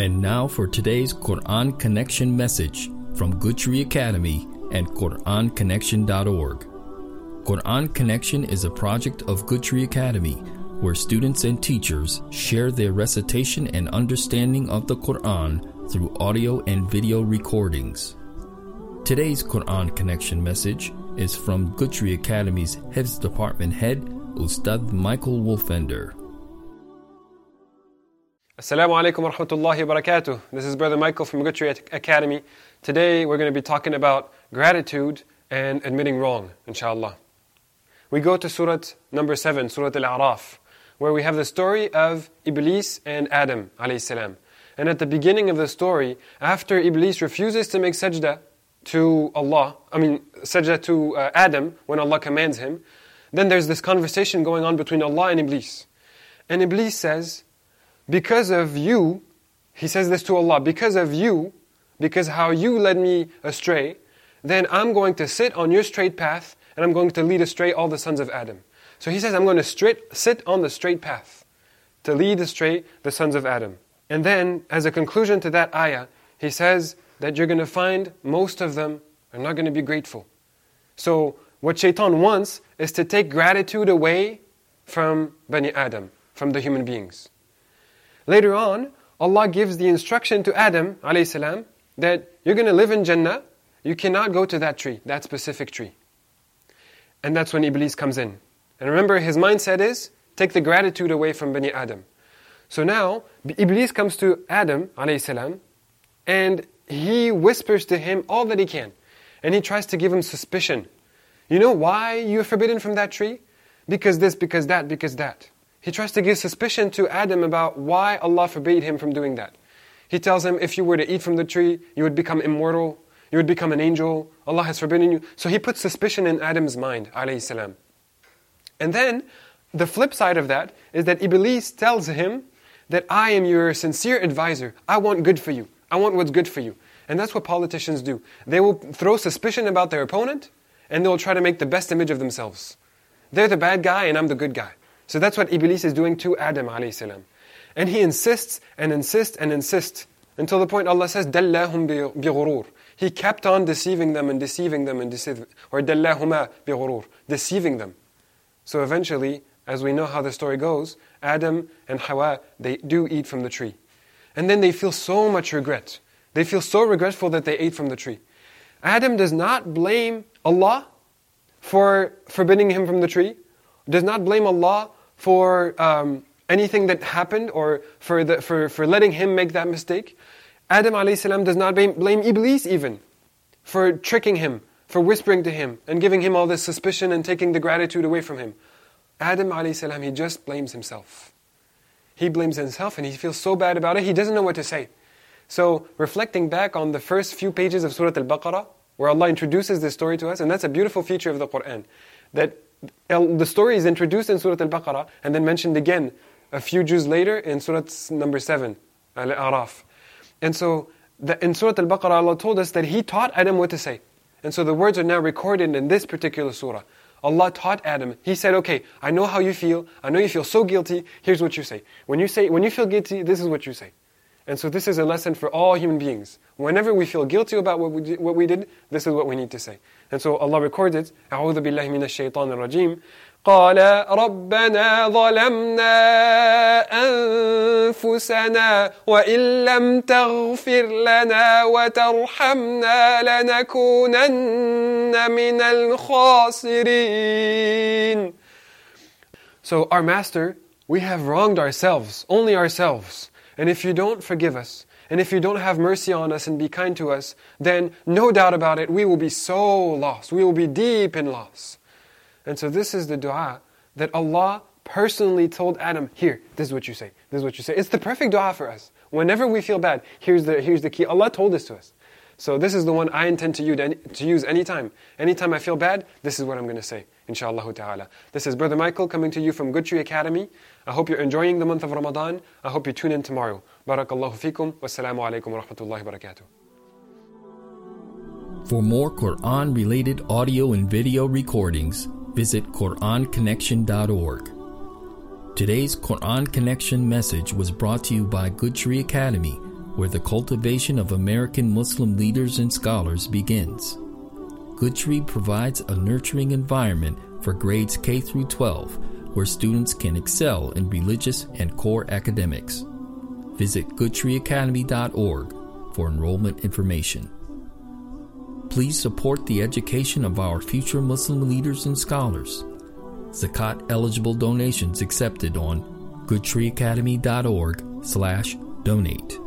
And now for today's Quran Connection message from Tree Academy and QuranConnection.org. Quran Connection is a project of Tree Academy where students and teachers share their recitation and understanding of the Quran through audio and video recordings. Today's Quran Connection message is from Tree Academy's Hifz Department Head, Ustad Michael Wolfender. Assalamu alaikum wa rahmatullahi wa barakatuh. This is Brother Michael from Tree Academy. Today we're going to be talking about gratitude and admitting wrong, inshallah. We go to Surah number 7, Surah Al-A'raf, where we have the story of Iblis and Adam salam. And at the beginning of the story, after Iblis refuses to make sajda to Allah, I mean sajda to uh, Adam when Allah commands him, then there's this conversation going on between Allah and Iblis. And Iblis says, because of you, he says this to Allah, because of you, because how you led me astray, then I'm going to sit on your straight path and I'm going to lead astray all the sons of Adam. So he says, I'm going to straight, sit on the straight path to lead astray the sons of Adam. And then, as a conclusion to that ayah, he says that you're going to find most of them are not going to be grateful. So, what shaitan wants is to take gratitude away from Bani Adam, from the human beings. Later on, Allah gives the instruction to Adam salam, that you're going to live in Jannah, you cannot go to that tree, that specific tree. And that's when Iblis comes in. And remember, his mindset is take the gratitude away from Bani Adam. So now, Iblis comes to Adam salam, and he whispers to him all that he can. And he tries to give him suspicion. You know why you're forbidden from that tree? Because this, because that, because that. He tries to give suspicion to Adam about why Allah forbade him from doing that. He tells him, if you were to eat from the tree, you would become immortal, you would become an angel, Allah has forbidden you. So he puts suspicion in Adam's mind, alayhi salam. And then, the flip side of that is that Iblis tells him that I am your sincere advisor. I want good for you. I want what's good for you. And that's what politicians do. They will throw suspicion about their opponent, and they'll try to make the best image of themselves. They're the bad guy, and I'm the good guy. So that's what Iblis is doing to Adam alayhi salam. And he insists and insists and insists until the point Allah says, دَلَّهُمْ بِغُرُورٍ He kept on deceiving them and deceiving them and deceiving, or دَلَّهُمَا بِغُرُورٍ Deceiving them. So eventually, as we know how the story goes, Adam and Hawa, they do eat from the tree. And then they feel so much regret. They feel so regretful that they ate from the tree. Adam does not blame Allah for forbidding him from the tree, does not blame Allah for um, anything that happened or for, the, for, for letting him make that mistake. Adam salam does not blame, Iblis even for tricking him, for whispering to him and giving him all this suspicion and taking the gratitude away from him. Adam salam, he just blames himself. He blames himself and he feels so bad about it, he doesn't know what to say. So, reflecting back on the first few pages of Surah Al Baqarah, where Allah introduces this story to us, and that's a beautiful feature of the Quran, that the story is introduced in Surah Al-Baqarah and then mentioned again a few juz later in Surah number 7, Al-A'raf. And so the, in Surah Al-Baqarah Allah told us that He taught Adam what to say. And so the words are now recorded in this particular surah. Allah taught Adam. He said, okay, I know how you feel. I know you feel so guilty. Here's what you say. When you say, when you feel guilty, this is what you say. And so this is a lesson for all human beings. Whenever we feel guilty about what we, did, what we did, this is what we need to say. And so Allah records it, أعوذ بالله من الشيطان الرجيم قال ربنا ظلمنا أنفسنا وإن لم تغفر لنا وترحمنا لنكونن من الخاسرين So our Master, we have wronged ourselves, only ourselves. And if you don't forgive us, and if you don't have mercy on us and be kind to us, then no doubt about it, we will be so lost. We will be deep in loss. And so this is the dua that Allah personally told Adam, here, this is what you say, this is what you say. It's the perfect dua for us. Whenever we feel bad, here's the, here's the key. Allah told this to us. So this is the one I intend to use, to use anytime. Anytime I feel bad, this is what I'm going to say, inshallah ta'ala. This is Brother Michael coming to you from Good Tree Academy. I hope you're enjoying the month of Ramadan. I hope you tune in tomorrow. Barakallahu fikum. Wassalamu alaikum wa rahmatullahi wa barakatuh. For more Quran related audio and video recordings, visit QuranConnection.org. Today's Quran Connection message was brought to you by Good Tree Academy where the cultivation of American Muslim leaders and scholars begins. Good Tree provides a nurturing environment for grades K through 12 where students can excel in religious and core academics. Visit goodtreeacademy.org for enrollment information. Please support the education of our future Muslim leaders and scholars. Zakat eligible donations accepted on goodtreeacademy.org slash donate.